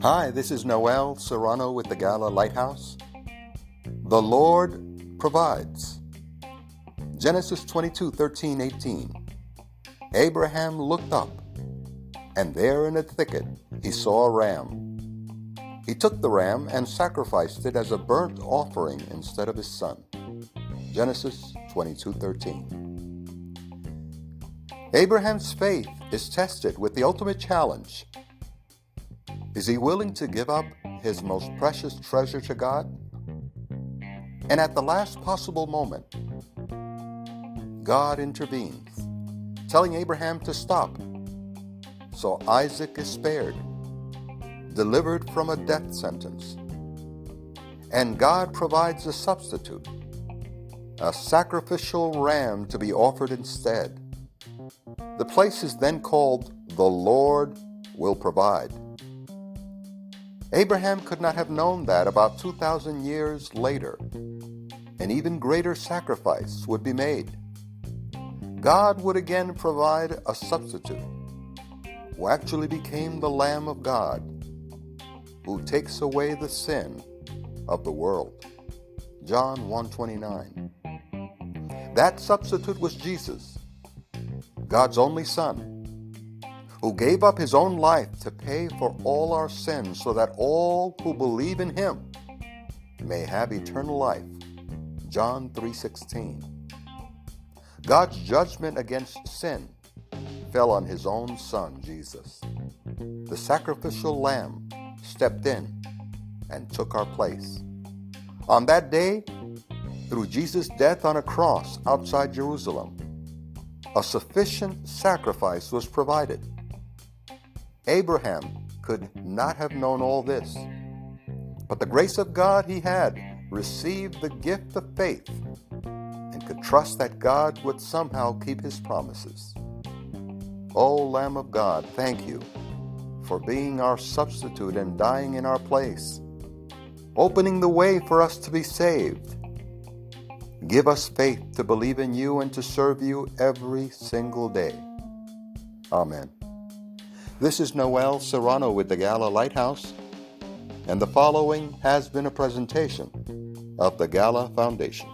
Hi, this is Noel Serrano with the Gala Lighthouse. The Lord provides. Genesis 22 13 18. Abraham looked up, and there in a thicket he saw a ram. He took the ram and sacrificed it as a burnt offering instead of his son. Genesis 22 13. Abraham's faith is tested with the ultimate challenge is he willing to give up his most precious treasure to God? And at the last possible moment, God intervenes, telling Abraham to stop. So Isaac is spared, delivered from a death sentence. And God provides a substitute, a sacrificial ram to be offered instead. The place is then called The Lord Will Provide. Abraham could not have known that about 2,000 years later, an even greater sacrifice would be made. God would again provide a substitute who actually became the Lamb of God, who takes away the sin of the world. John 1:29. That substitute was Jesus, God's only Son who gave up his own life to pay for all our sins so that all who believe in him may have eternal life. John 3:16. God's judgment against sin fell on his own son Jesus. The sacrificial lamb stepped in and took our place. On that day, through Jesus' death on a cross outside Jerusalem, a sufficient sacrifice was provided Abraham could not have known all this. But the grace of God he had received the gift of faith and could trust that God would somehow keep his promises. O Lamb of God, thank you for being our substitute and dying in our place, opening the way for us to be saved. Give us faith to believe in you and to serve you every single day. Amen. This is Noel Serrano with the Gala Lighthouse, and the following has been a presentation of the Gala Foundation.